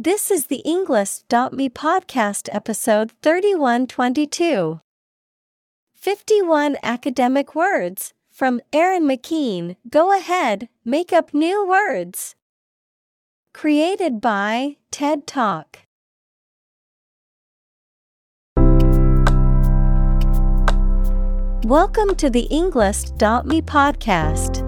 This is the Englist.me podcast episode 3122. 51 academic words from Erin McKean. Go ahead, make up new words. Created by TED Talk. Welcome to the Englist.me podcast.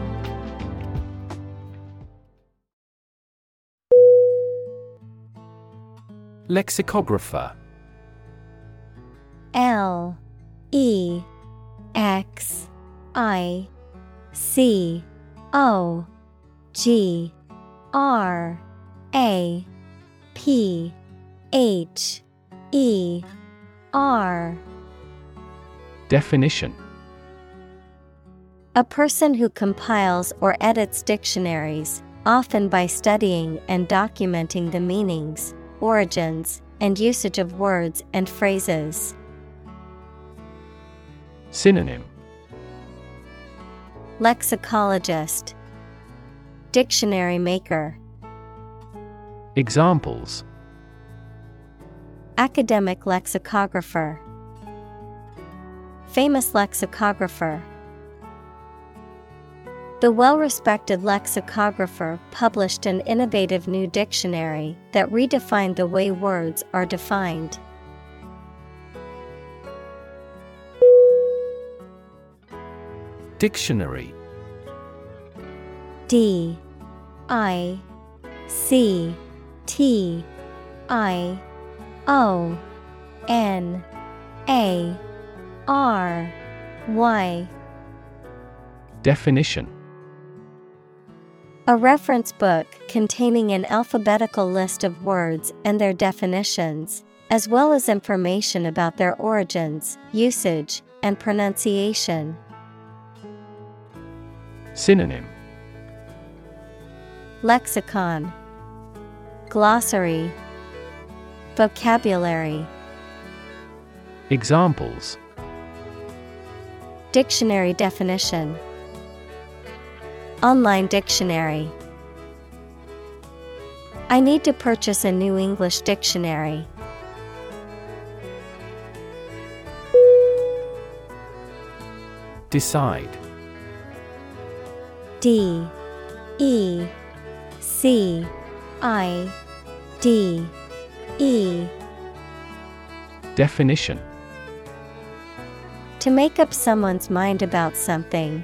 Lexicographer. L E X I C O G R A P H E R. Definition. A person who compiles or edits dictionaries, often by studying and documenting the meanings, origins, and usage of words and phrases. Synonym. Lexicologist, Dictionary maker, Examples. Academic lexicographer, Famous lexicographer. The well respected lexicographer published an innovative new dictionary that redefined the way words are defined. Dictionary. D. I. C. T. I. O. N. A. R. Y. Definition A reference book containing an alphabetical list of words and their definitions, as well as information about their origins, usage, and pronunciation. Synonym. Lexicon. Glossary. Vocabulary. Examples. Dictionary definition Online dictionary. I need to purchase a new English dictionary. Decide. D. E. C. I. D. E. Definition. To make up someone's mind about something,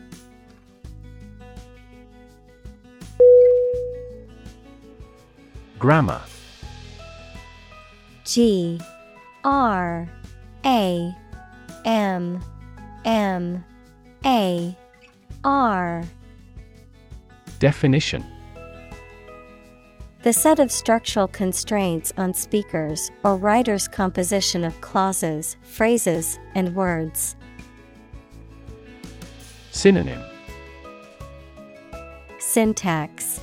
Grammar. G R A M M A R. Definition. The set of structural constraints on speakers or writers' composition of clauses, phrases, and words. Synonym. Syntax.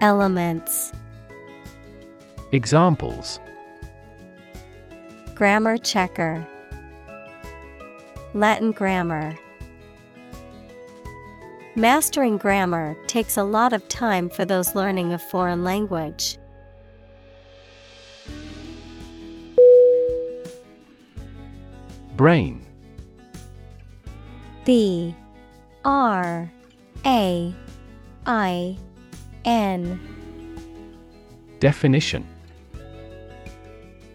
Elements Examples Grammar checker Latin grammar. Mastering grammar takes a lot of time for those learning a foreign language. Brain. B R A I N. Definition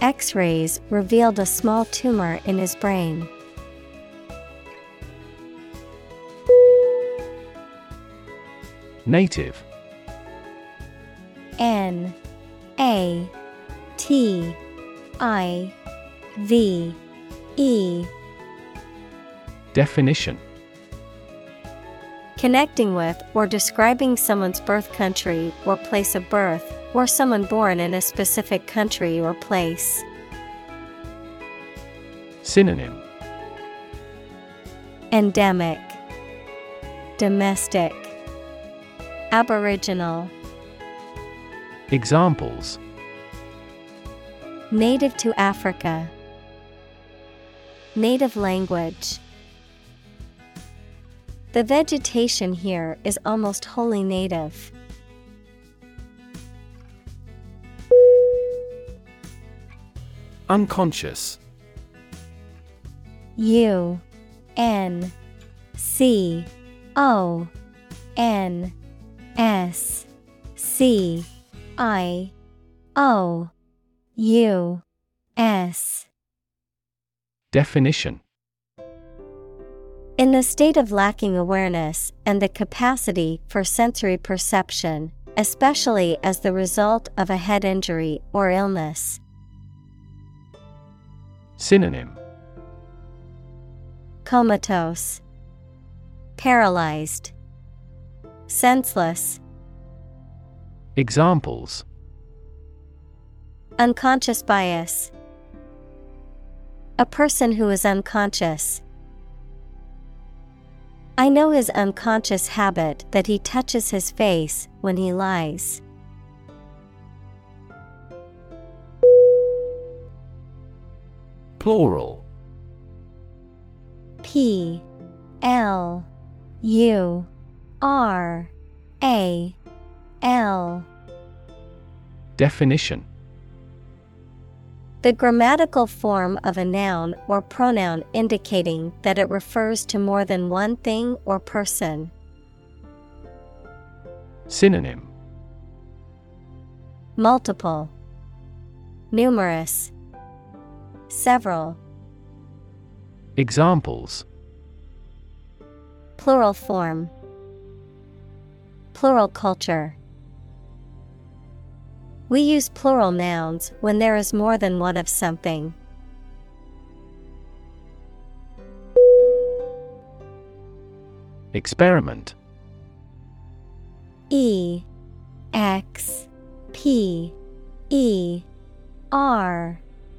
X rays revealed a small tumor in his brain. Native. N A T I V E. Definition. Connecting with or describing someone's birth country or place of birth, or someone born in a specific country or place. Synonym Endemic, Domestic, Aboriginal, Examples Native to Africa, Native language. The vegetation here is almost wholly native. Unconscious U N C O N S C I O U S Definition In the state of lacking awareness and the capacity for sensory perception, especially as the result of a head injury or illness. Synonym Comatose, Paralyzed, Senseless, Examples Unconscious bias. A person who is unconscious. I know his unconscious habit that he touches his face when he lies. Plural. P L U R A L. Definition. The grammatical form of a noun or pronoun indicating that it refers to more than one thing or person. Synonym. Multiple, Numerous, Several. Examples Plural form. Plural culture. We use plural nouns when there is more than one of something. Experiment E X P E R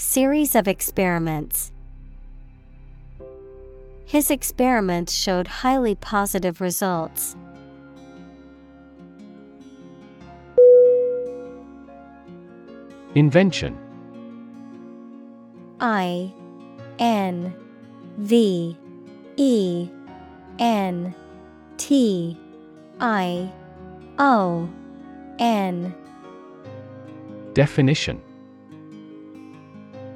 Series of experiments. His experiments showed highly positive results. Invention I N V E N T I O N Definition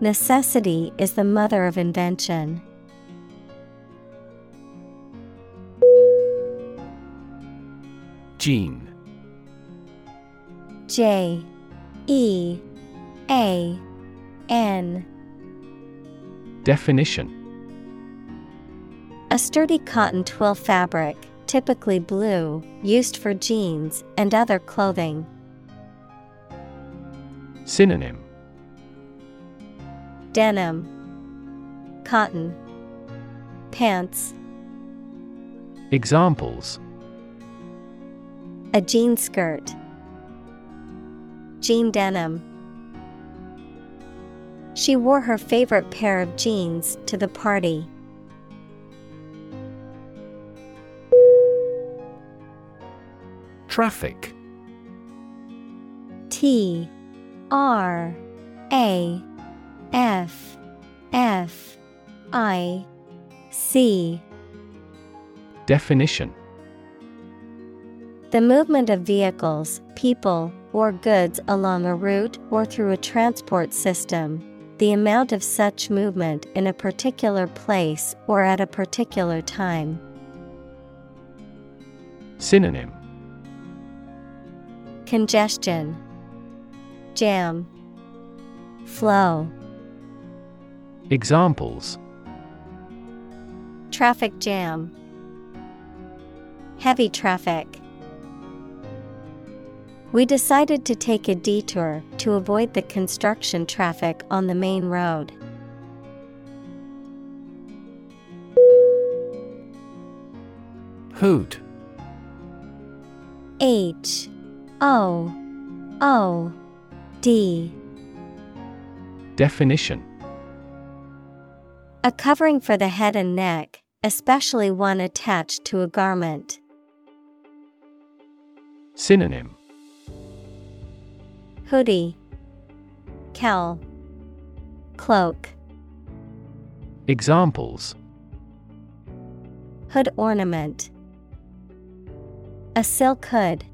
Necessity is the mother of invention. Jean J E A N Definition A sturdy cotton twill fabric, typically blue, used for jeans and other clothing. Synonym Denim, Cotton, Pants, Examples. A jean skirt, Jean denim. She wore her favorite pair of jeans to the party. Traffic. T R A F F I C. Definition. The movement of vehicles, people, or goods along a route or through a transport system, the amount of such movement in a particular place or at a particular time. Synonym. Congestion, Jam, Flow. Examples. Traffic jam. Heavy traffic. We decided to take a detour to avoid the construction traffic on the main road. Hoot. H. O. O. D. Definition A covering for the head and neck, especially one attached to a garment. Synonym Hoodie, Cowl, Cloak, Examples Hood ornament, A silk hood.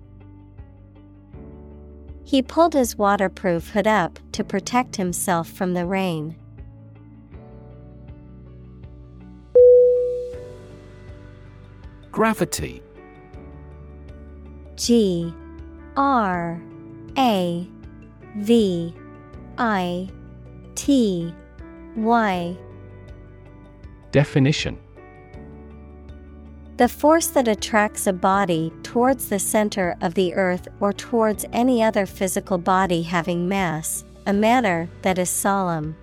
He pulled his waterproof hood up to protect himself from the rain. Gravity. G R A V I T Y. Definition. The force that attracts a body towards the center of the earth or towards any other physical body having mass, a manner that is solemn.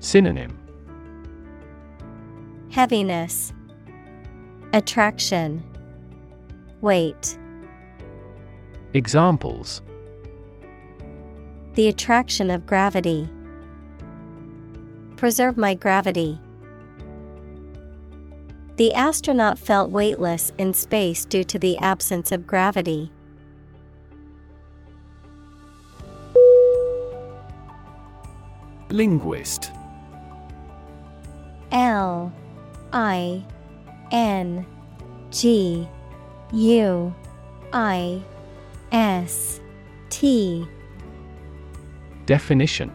Synonym. Heaviness, Attraction, Weight. Examples The attraction of gravity. Preserve my gravity. The astronaut felt weightless in space due to the absence of gravity. Linguist L I N G U I S T. Definition.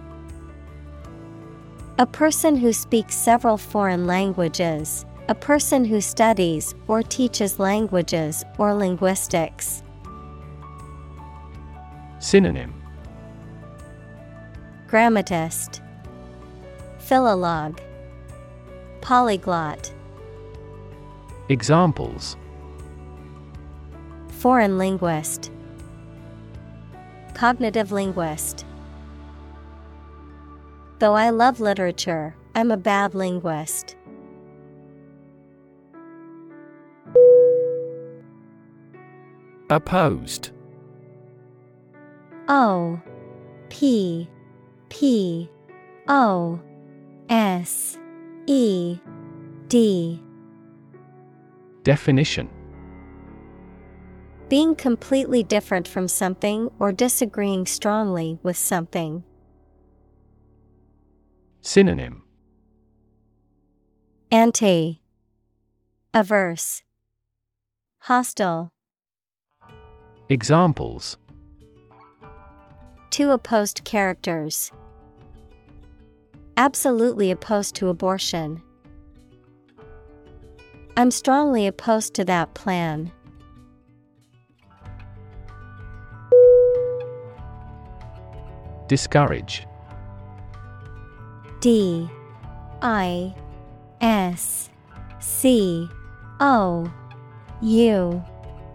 A person who speaks several foreign languages, a person who studies or teaches languages or linguistics. Synonym. Grammatist, Philolog, Polyglot, Examples. Foreign linguist, Cognitive linguist. Though I love literature, I'm a bad linguist. Opposed. O. P. P. O. S. E. D. Definition Being completely different from something or disagreeing strongly with something. Synonym Anti Averse Hostile Examples Two opposed characters. Absolutely opposed to abortion. I'm strongly opposed to that plan. Discourage. D. I. S. C. O. U.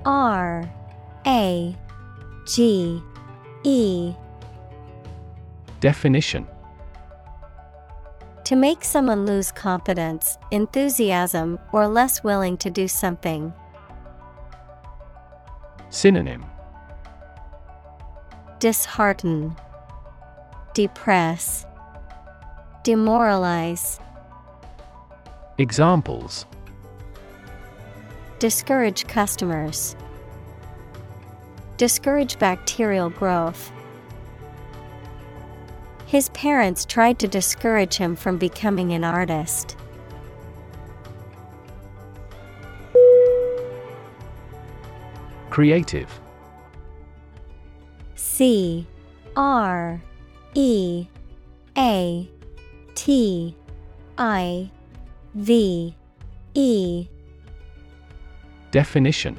R. A. G. E. Definition To make someone lose confidence, enthusiasm, or less willing to do something. Synonym Dishearten, Depress, Demoralize. Examples Discourage customers. Discourage bacterial growth. His parents tried to discourage him from becoming an artist. Creative. C R E A T I V E. Definition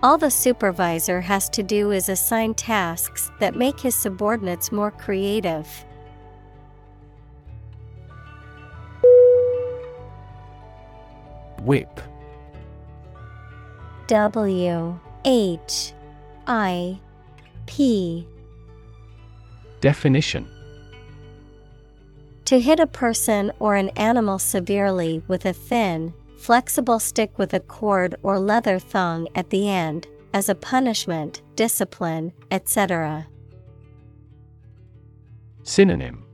All the supervisor has to do is assign tasks that make his subordinates more creative. Whip. W H I P. Definition. To hit a person or an animal severely with a thin, flexible stick with a cord or leather thong at the end, as a punishment, discipline, etc. Synonym.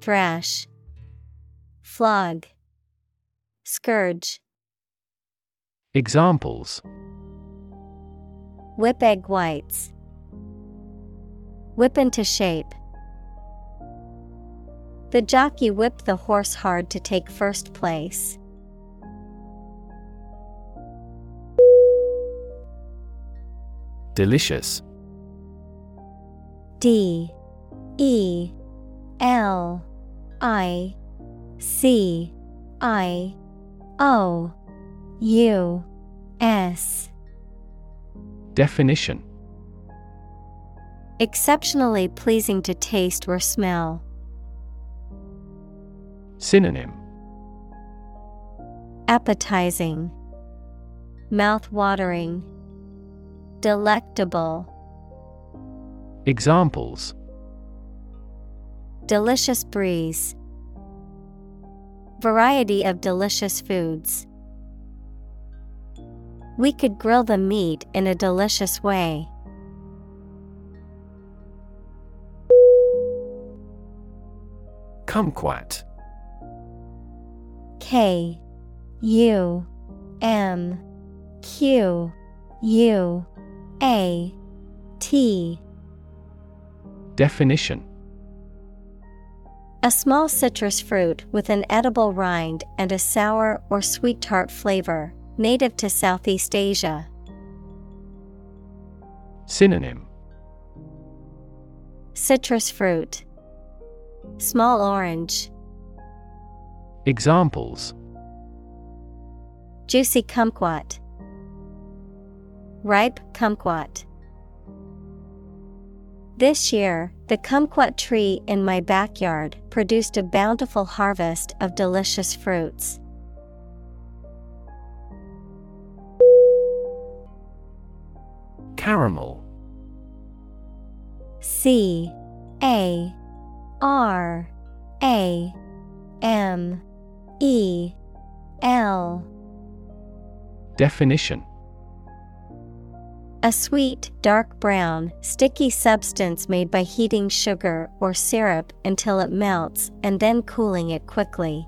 Thrash, Flog, Scourge, Examples. Whip egg whites, Whip into shape. The jockey whipped the horse hard to take first place. Delicious. D. E. L. I. C. I. O. U. S. Definition. Exceptionally pleasing to taste or smell. Synonym Appetizing, Mouth watering, Delectable, Examples Delicious breeze. Variety of delicious foods. We could grill the meat in a delicious way. Kumquat K U M Q U A T. Definition. A small citrus fruit with an edible rind and a sour or sweet tart flavor, native to Southeast Asia. Synonym. Citrus fruit, Small orange, Examples Juicy kumquat, Ripe kumquat. This year, The kumquat tree in my backyard produced a bountiful harvest of delicious fruits. Caramel C A R A M E L. Definition. A sweet, dark brown, sticky substance made by heating sugar or syrup until it melts and then cooling it quickly.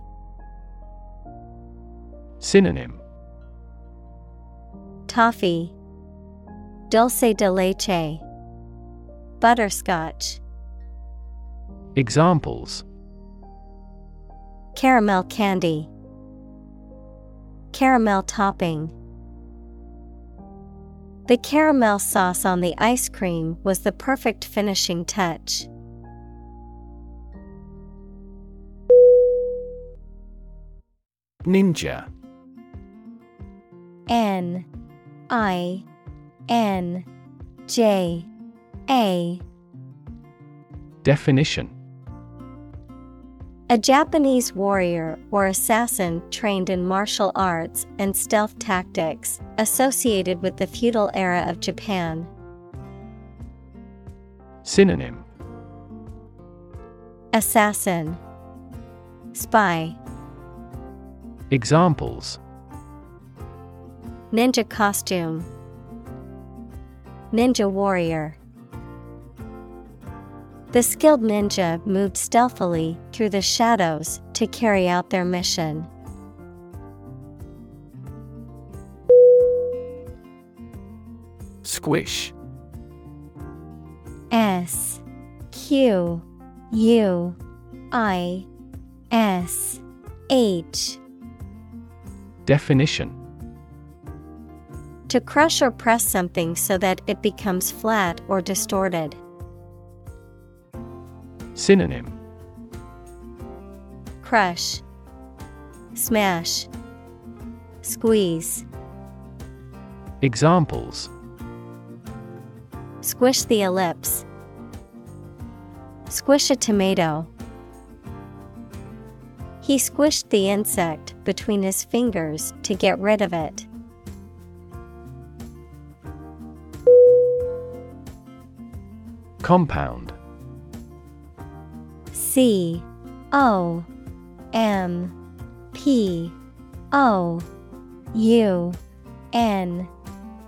Synonym. Toffee. Dulce de leche. Butterscotch. Examples Caramel candy. Caramel topping. The caramel sauce on the ice cream was the perfect finishing touch. Ninja. N I N J A. Definition A Japanese warrior or assassin trained in martial arts and stealth tactics, associated with the feudal era of Japan. Synonym. Assassin. Spy. Examples. Ninja costume. Ninja warrior The skilled ninja moved stealthily through the shadows to carry out their mission. Squish S Q U I S H Definition To crush or press something so that it becomes flat or distorted. Synonym Crush, Smash, Squeeze. Examples Squish the ellipse. Squish a tomato. He squished the insect between his fingers to get rid of it. Compound C O M P O U N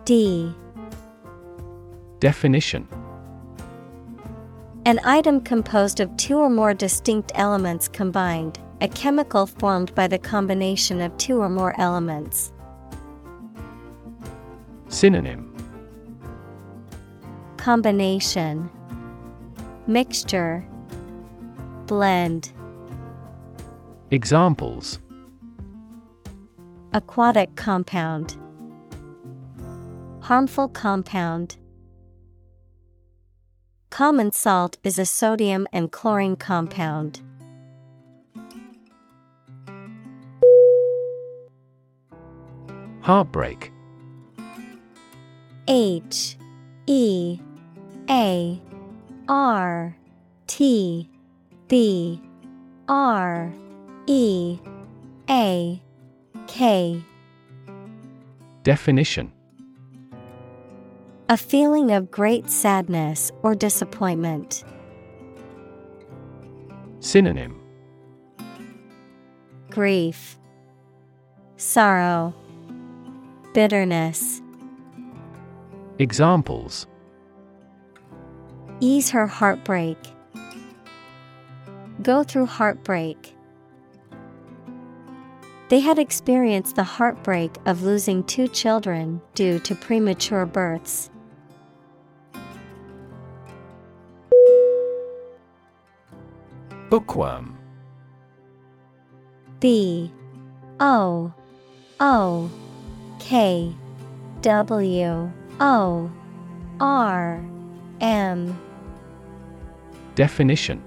D. Definition. An item composed of two or more distinct elements combined, a chemical formed by the combination of two or more elements. Synonym. Combination. Mixture Blend. Examples. Aquatic compound. Harmful compound. Common salt is a sodium and chlorine compound. Heartbreak. H E A R T B R E A K Definition A feeling of great sadness or disappointment. Synonym Grief, Sorrow, Bitterness. Examples Ease her heartbreak. Go through heartbreak. They had experienced the heartbreak of losing two children due to premature births. Bookworm B O O K W O R M Definition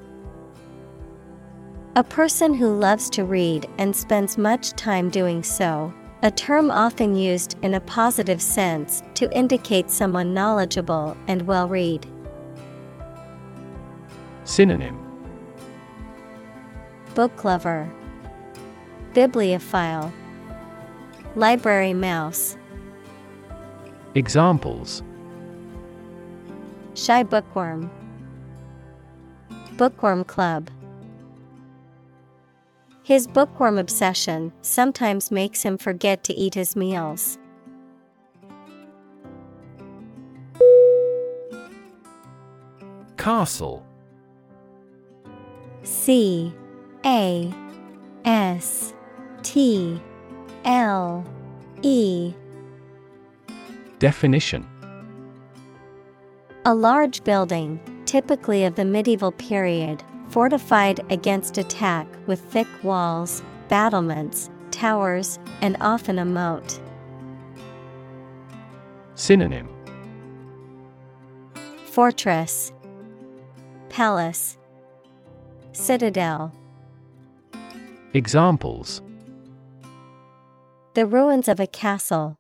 A person who loves to read and spends much time doing so, a term often used in a positive sense to indicate someone knowledgeable and well read. Synonym Book lover, Bibliophile, Library mouse. Examples Shy bookworm, Bookworm club. His bookworm obsession sometimes makes him forget to eat his meals. Castle. C A S T L E. Definition. A large building, typically of the medieval period, fortified against attack with thick walls, battlements, towers, and often a moat. Synonym Fortress Palace Citadel Examples The ruins of a castle.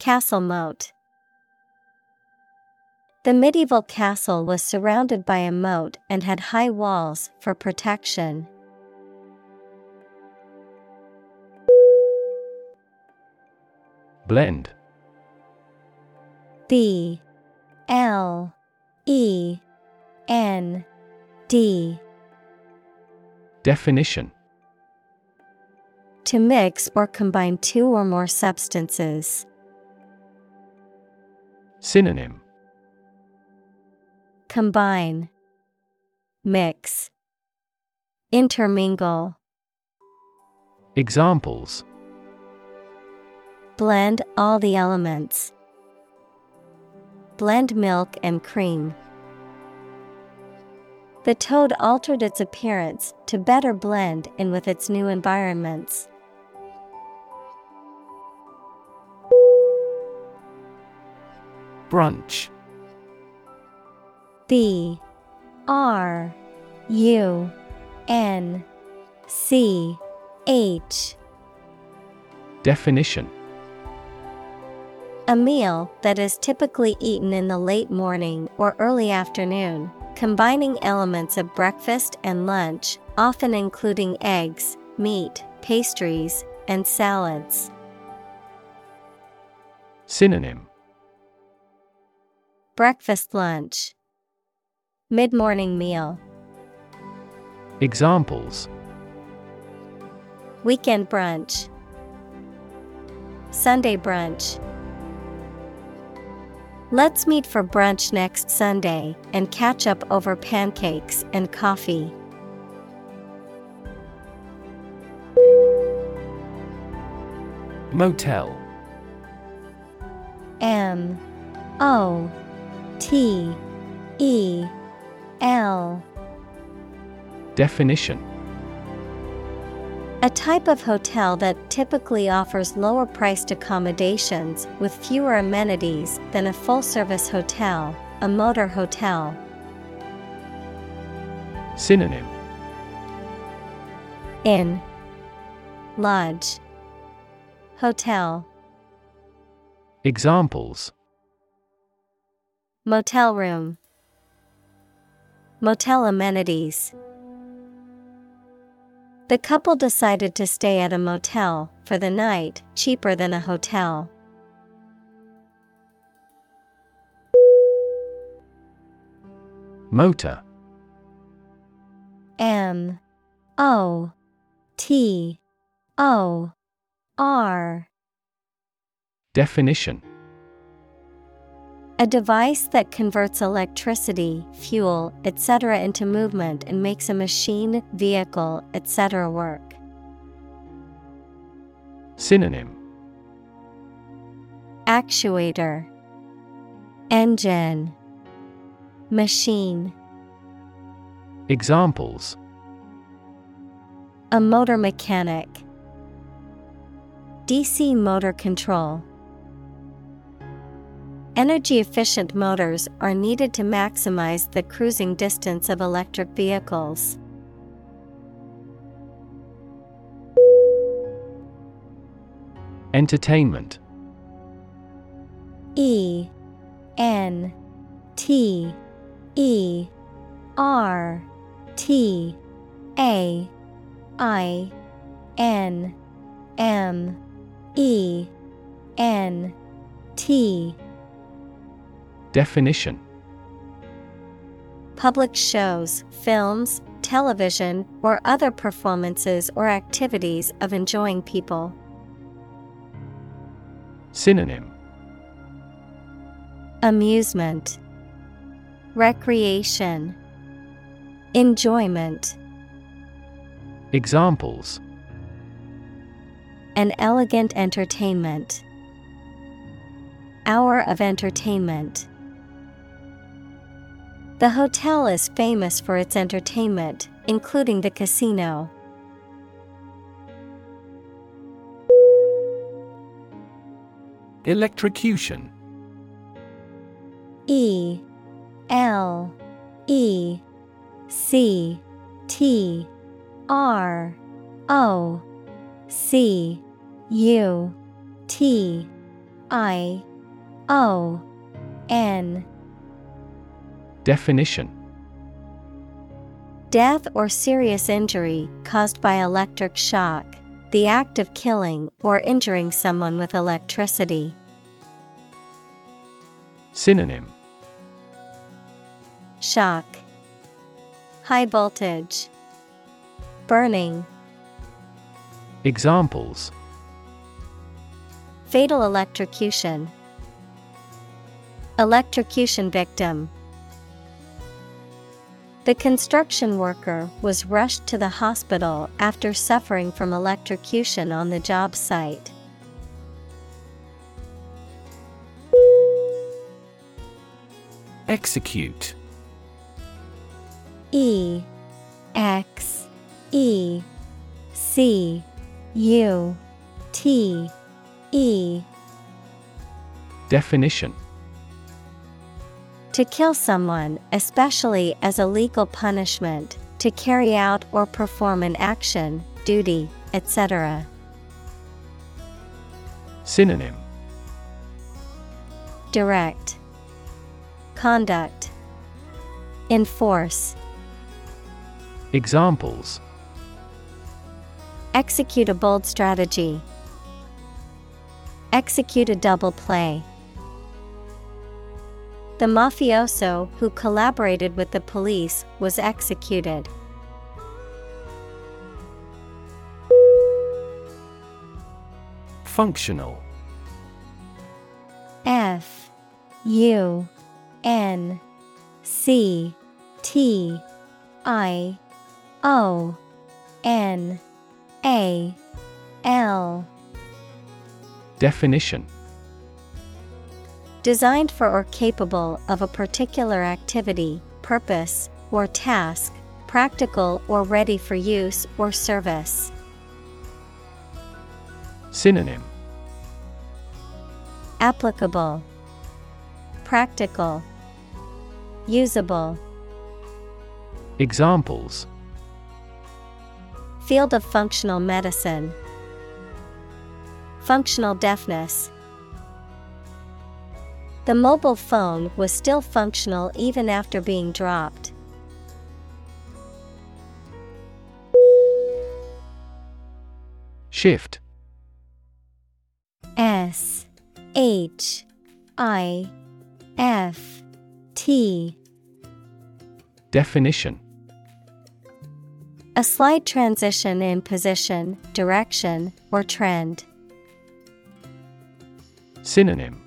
Castle moat. The medieval castle was surrounded by a moat and had high walls for protection. Blend B L E N D Definition To mix or combine two or more substances. Synonym Combine, Mix, Intermingle. Examples Blend all the elements. Blend milk and cream. The toad altered its appearance to better blend in with its new environments. Brunch B R U N C H Definition A meal that is typically eaten in the late morning or early afternoon, combining elements of breakfast and lunch, often including eggs, meat, pastries, and salads. Synonym Breakfast lunch. Mid morning meal. Examples Weekend brunch. Sunday brunch. Let's meet for brunch next Sunday and catch up over pancakes and coffee. Motel M O T E L. Definition. A type of hotel that typically offers lower priced accommodations with fewer amenities than a full service hotel, a motor hotel. Synonym. Inn, Lodge, Hotel, Examples. Motel room, Motel amenities. The couple decided to stay at a motel for the night, cheaper than a hotel. Motor. M. O. T. O. R. Definition A device that converts electricity, fuel, etc. into movement and makes a machine, vehicle, etc. work. Synonym Actuator Engine Machine Examples A motor mechanic DC motor control Energy efficient motors are needed to maximize the cruising distance of electric vehicles. Entertainment E N T E R T A I N M E N T Definition Public shows, films, television, or other performances or activities of enjoying people. Synonym Amusement, Recreation, Enjoyment. Examples An elegant entertainment. Hour of entertainment. The hotel is famous for its entertainment, including the casino. Electrocution E L E C T R O C U T I O N Definition. Death or serious injury caused by electric shock, the act of killing or injuring someone with electricity. Synonym. Shock, High voltage, Burning, Examples. Fatal electrocution, Electrocution victim. The construction worker was rushed to the hospital after suffering from electrocution on the job site. Execute. E X E C U T E. Definition To kill someone, especially as a legal punishment, to carry out or perform an action, duty, etc. Synonym Direct Conduct Enforce Examples Execute a bold strategy. Execute a double play. The mafioso who collaborated with the police was executed. Functional. F U N C T I O N A L. Definition Designed for or capable of a particular activity, purpose, or task, practical or ready for use or service. Synonym Applicable, Practical, Usable. Examples Field of functional medicine, Functional deafness. The mobile phone was still functional even after being dropped. Shift S H I F T Definition A slight transition in position, direction, or trend. Synonym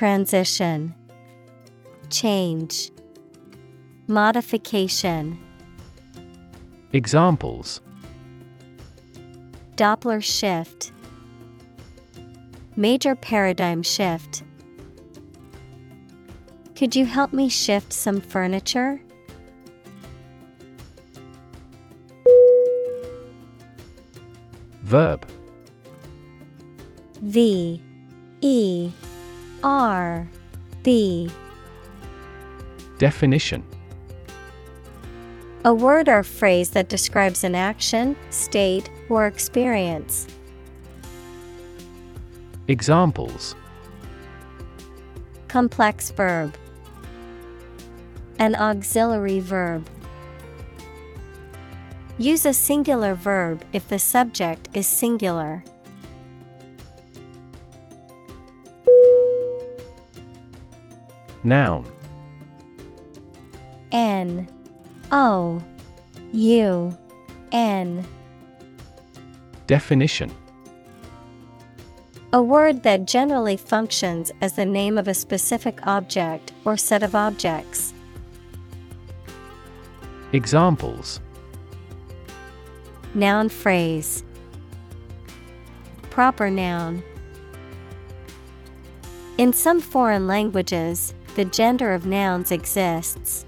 Transition Change Modification Examples Doppler shift Major paradigm shift. Could you help me shift some furniture? Verb V E R B Definition A word or phrase that describes an action, state, or experience. Examples Complex verb. An auxiliary verb. Use a singular verb if the subject is singular. Noun. N. O. U. N. Definition. A word that generally functions as the name of a specific object or set of objects. Examples. Noun phrase. Proper noun. In some foreign languages, the gender of nouns exists.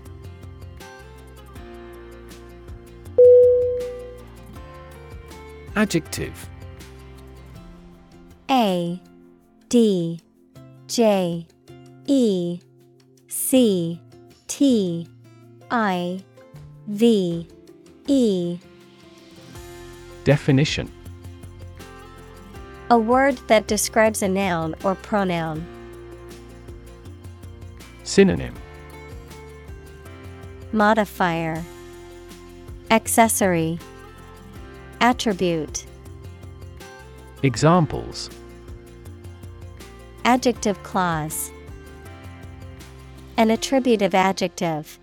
Adjective A D J E C T I V E Definition A word that describes a noun or pronoun. Synonym. Modifier. Accessory. Attribute. Examples. Adjective clause. An attributive adjective.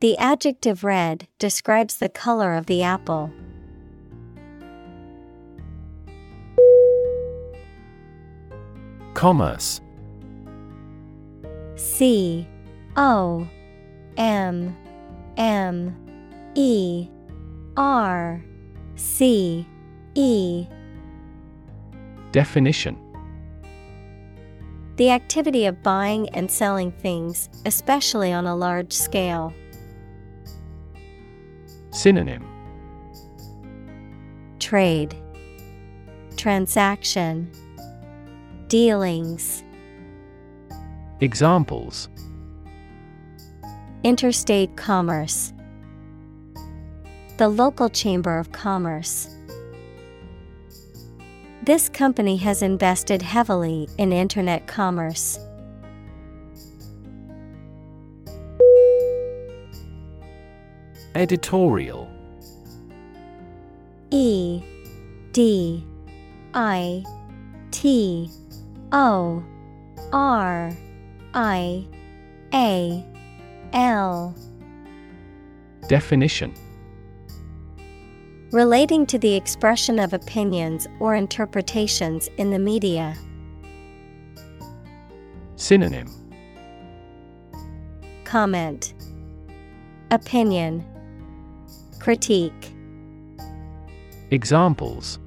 The adjective red describes the color of the apple. Commerce C O M M E R C E. Definition. The activity of buying and selling things, especially on a large scale. Synonym. Trade. Transaction. Dealings Examples Interstate commerce The local chamber of commerce. This company has invested heavily in internet commerce. Editorial E D I T O R I A L. Definition. Relating to the expression of opinions or interpretations in the media. Synonym. Comment. Opinion. Critique. Examples.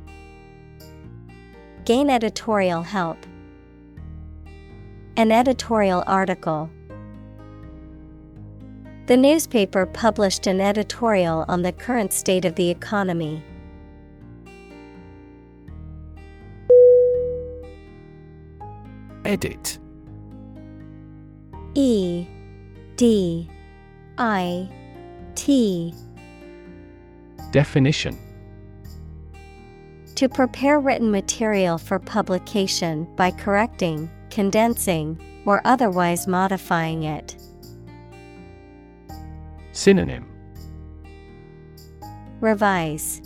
Gain editorial help. An editorial article. The newspaper published an editorial on the current state of the economy. Edit E D I T Definition To prepare written material for publication by correcting, condensing, or otherwise modifying it. Synonym Revise,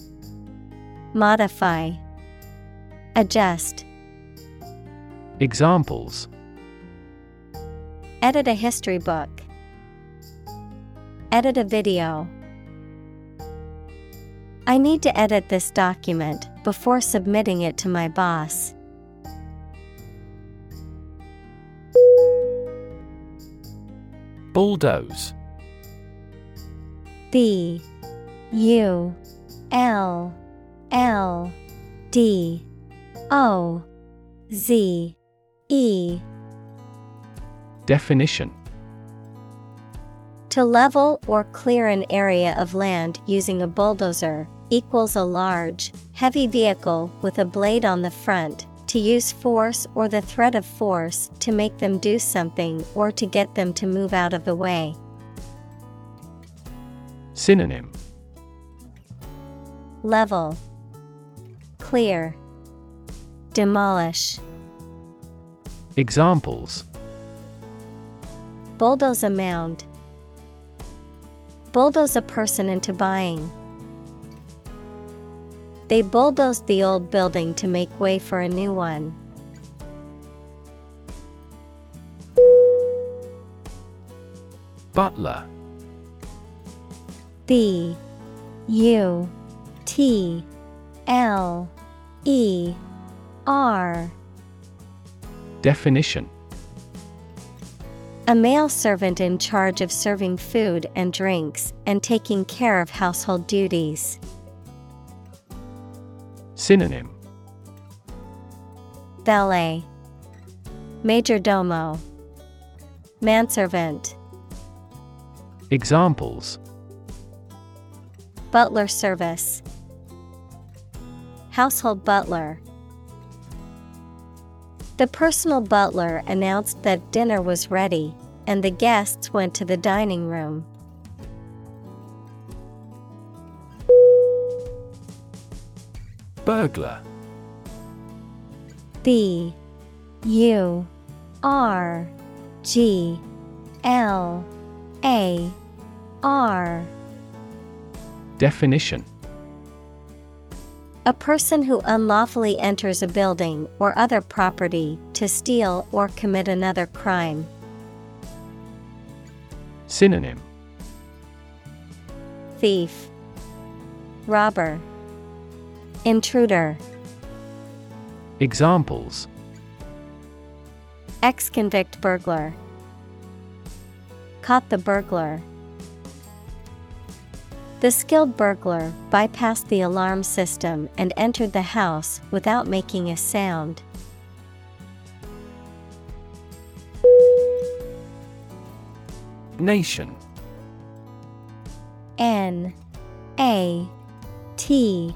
Modify, Adjust. Examples Edit a history book. Edit a video. I need to edit this document before submitting it to my boss. Bulldoze. B U L L D O Z E. Definition. To level or clear an area of land using a bulldozer equals a large, heavy vehicle with a blade on the front to use force or the threat of force to make them do something or to get them to move out of the way. Synonym Level Clear Demolish Examples Bulldoze a mound. Bulldoze a person into buying. They bulldozed the old building to make way for a new one. Butler. B U T L E R Definition A male servant in charge of serving food and drinks and taking care of household duties. Synonym. Valet. Major domo. Manservant. Examples. Butler service. Household butler. The personal butler announced that dinner was ready, and the guests went to the dining room. Burglar. B U R G L A R. Definition. A person who unlawfully enters a building or other property to steal or commit another crime. Synonym. Thief, Robber, Intruder, Examples Ex convict burglar. Caught the burglar. The skilled burglar bypassed the alarm system and entered the house without making a sound. Nation N A T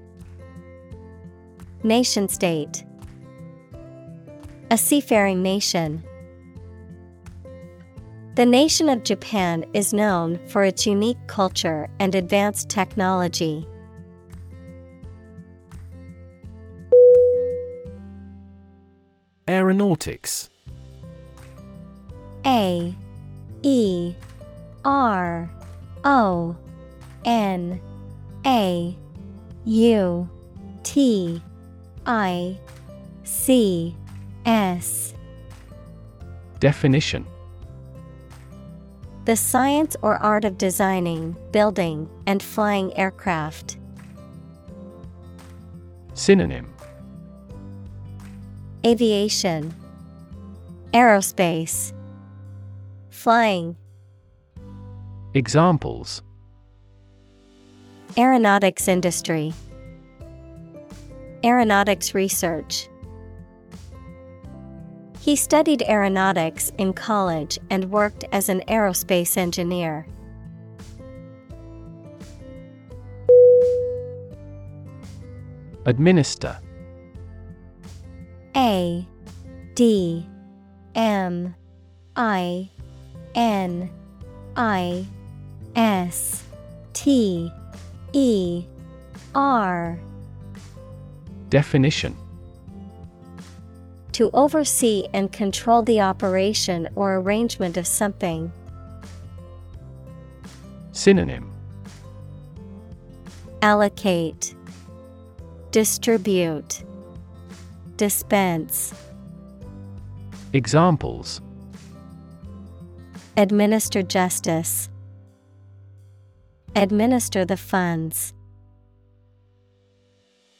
Nation state A seafaring nation. The nation of Japan is known for its unique culture and advanced technology. Aeronautics A E R O N A U T I C S. Definition. The science or art of designing, building, and flying aircraft. Synonym. Aviation. Aerospace. Flying. Examples. Aeronautics industry Aeronautics research. He studied aeronautics in college and worked as an aerospace engineer. Administer. A D M I N I S T E R Definition. To oversee and control the operation or arrangement of something. Synonym. Allocate, Distribute, Dispense, Examples. Administer justice, Administer the funds.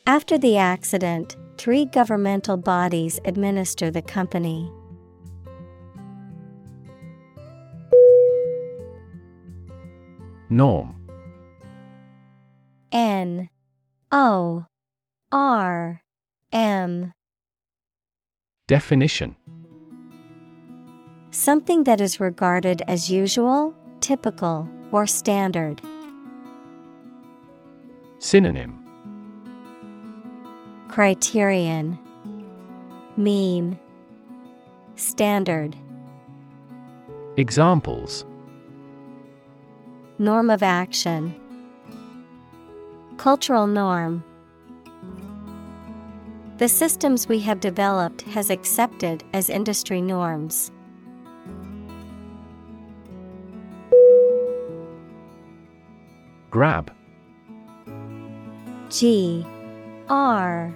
After the accident, three governmental bodies administer the company. Norm. N. O. R. M. Definition. Something that is regarded as usual, typical, or standard. Synonym Criterion. Mean. Standard. Examples. Norm of action. Cultural norm. The systems we have developed has accepted as industry norms. Grab. G. R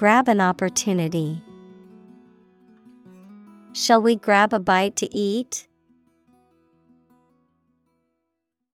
Grab an opportunity. Shall we grab a bite to eat?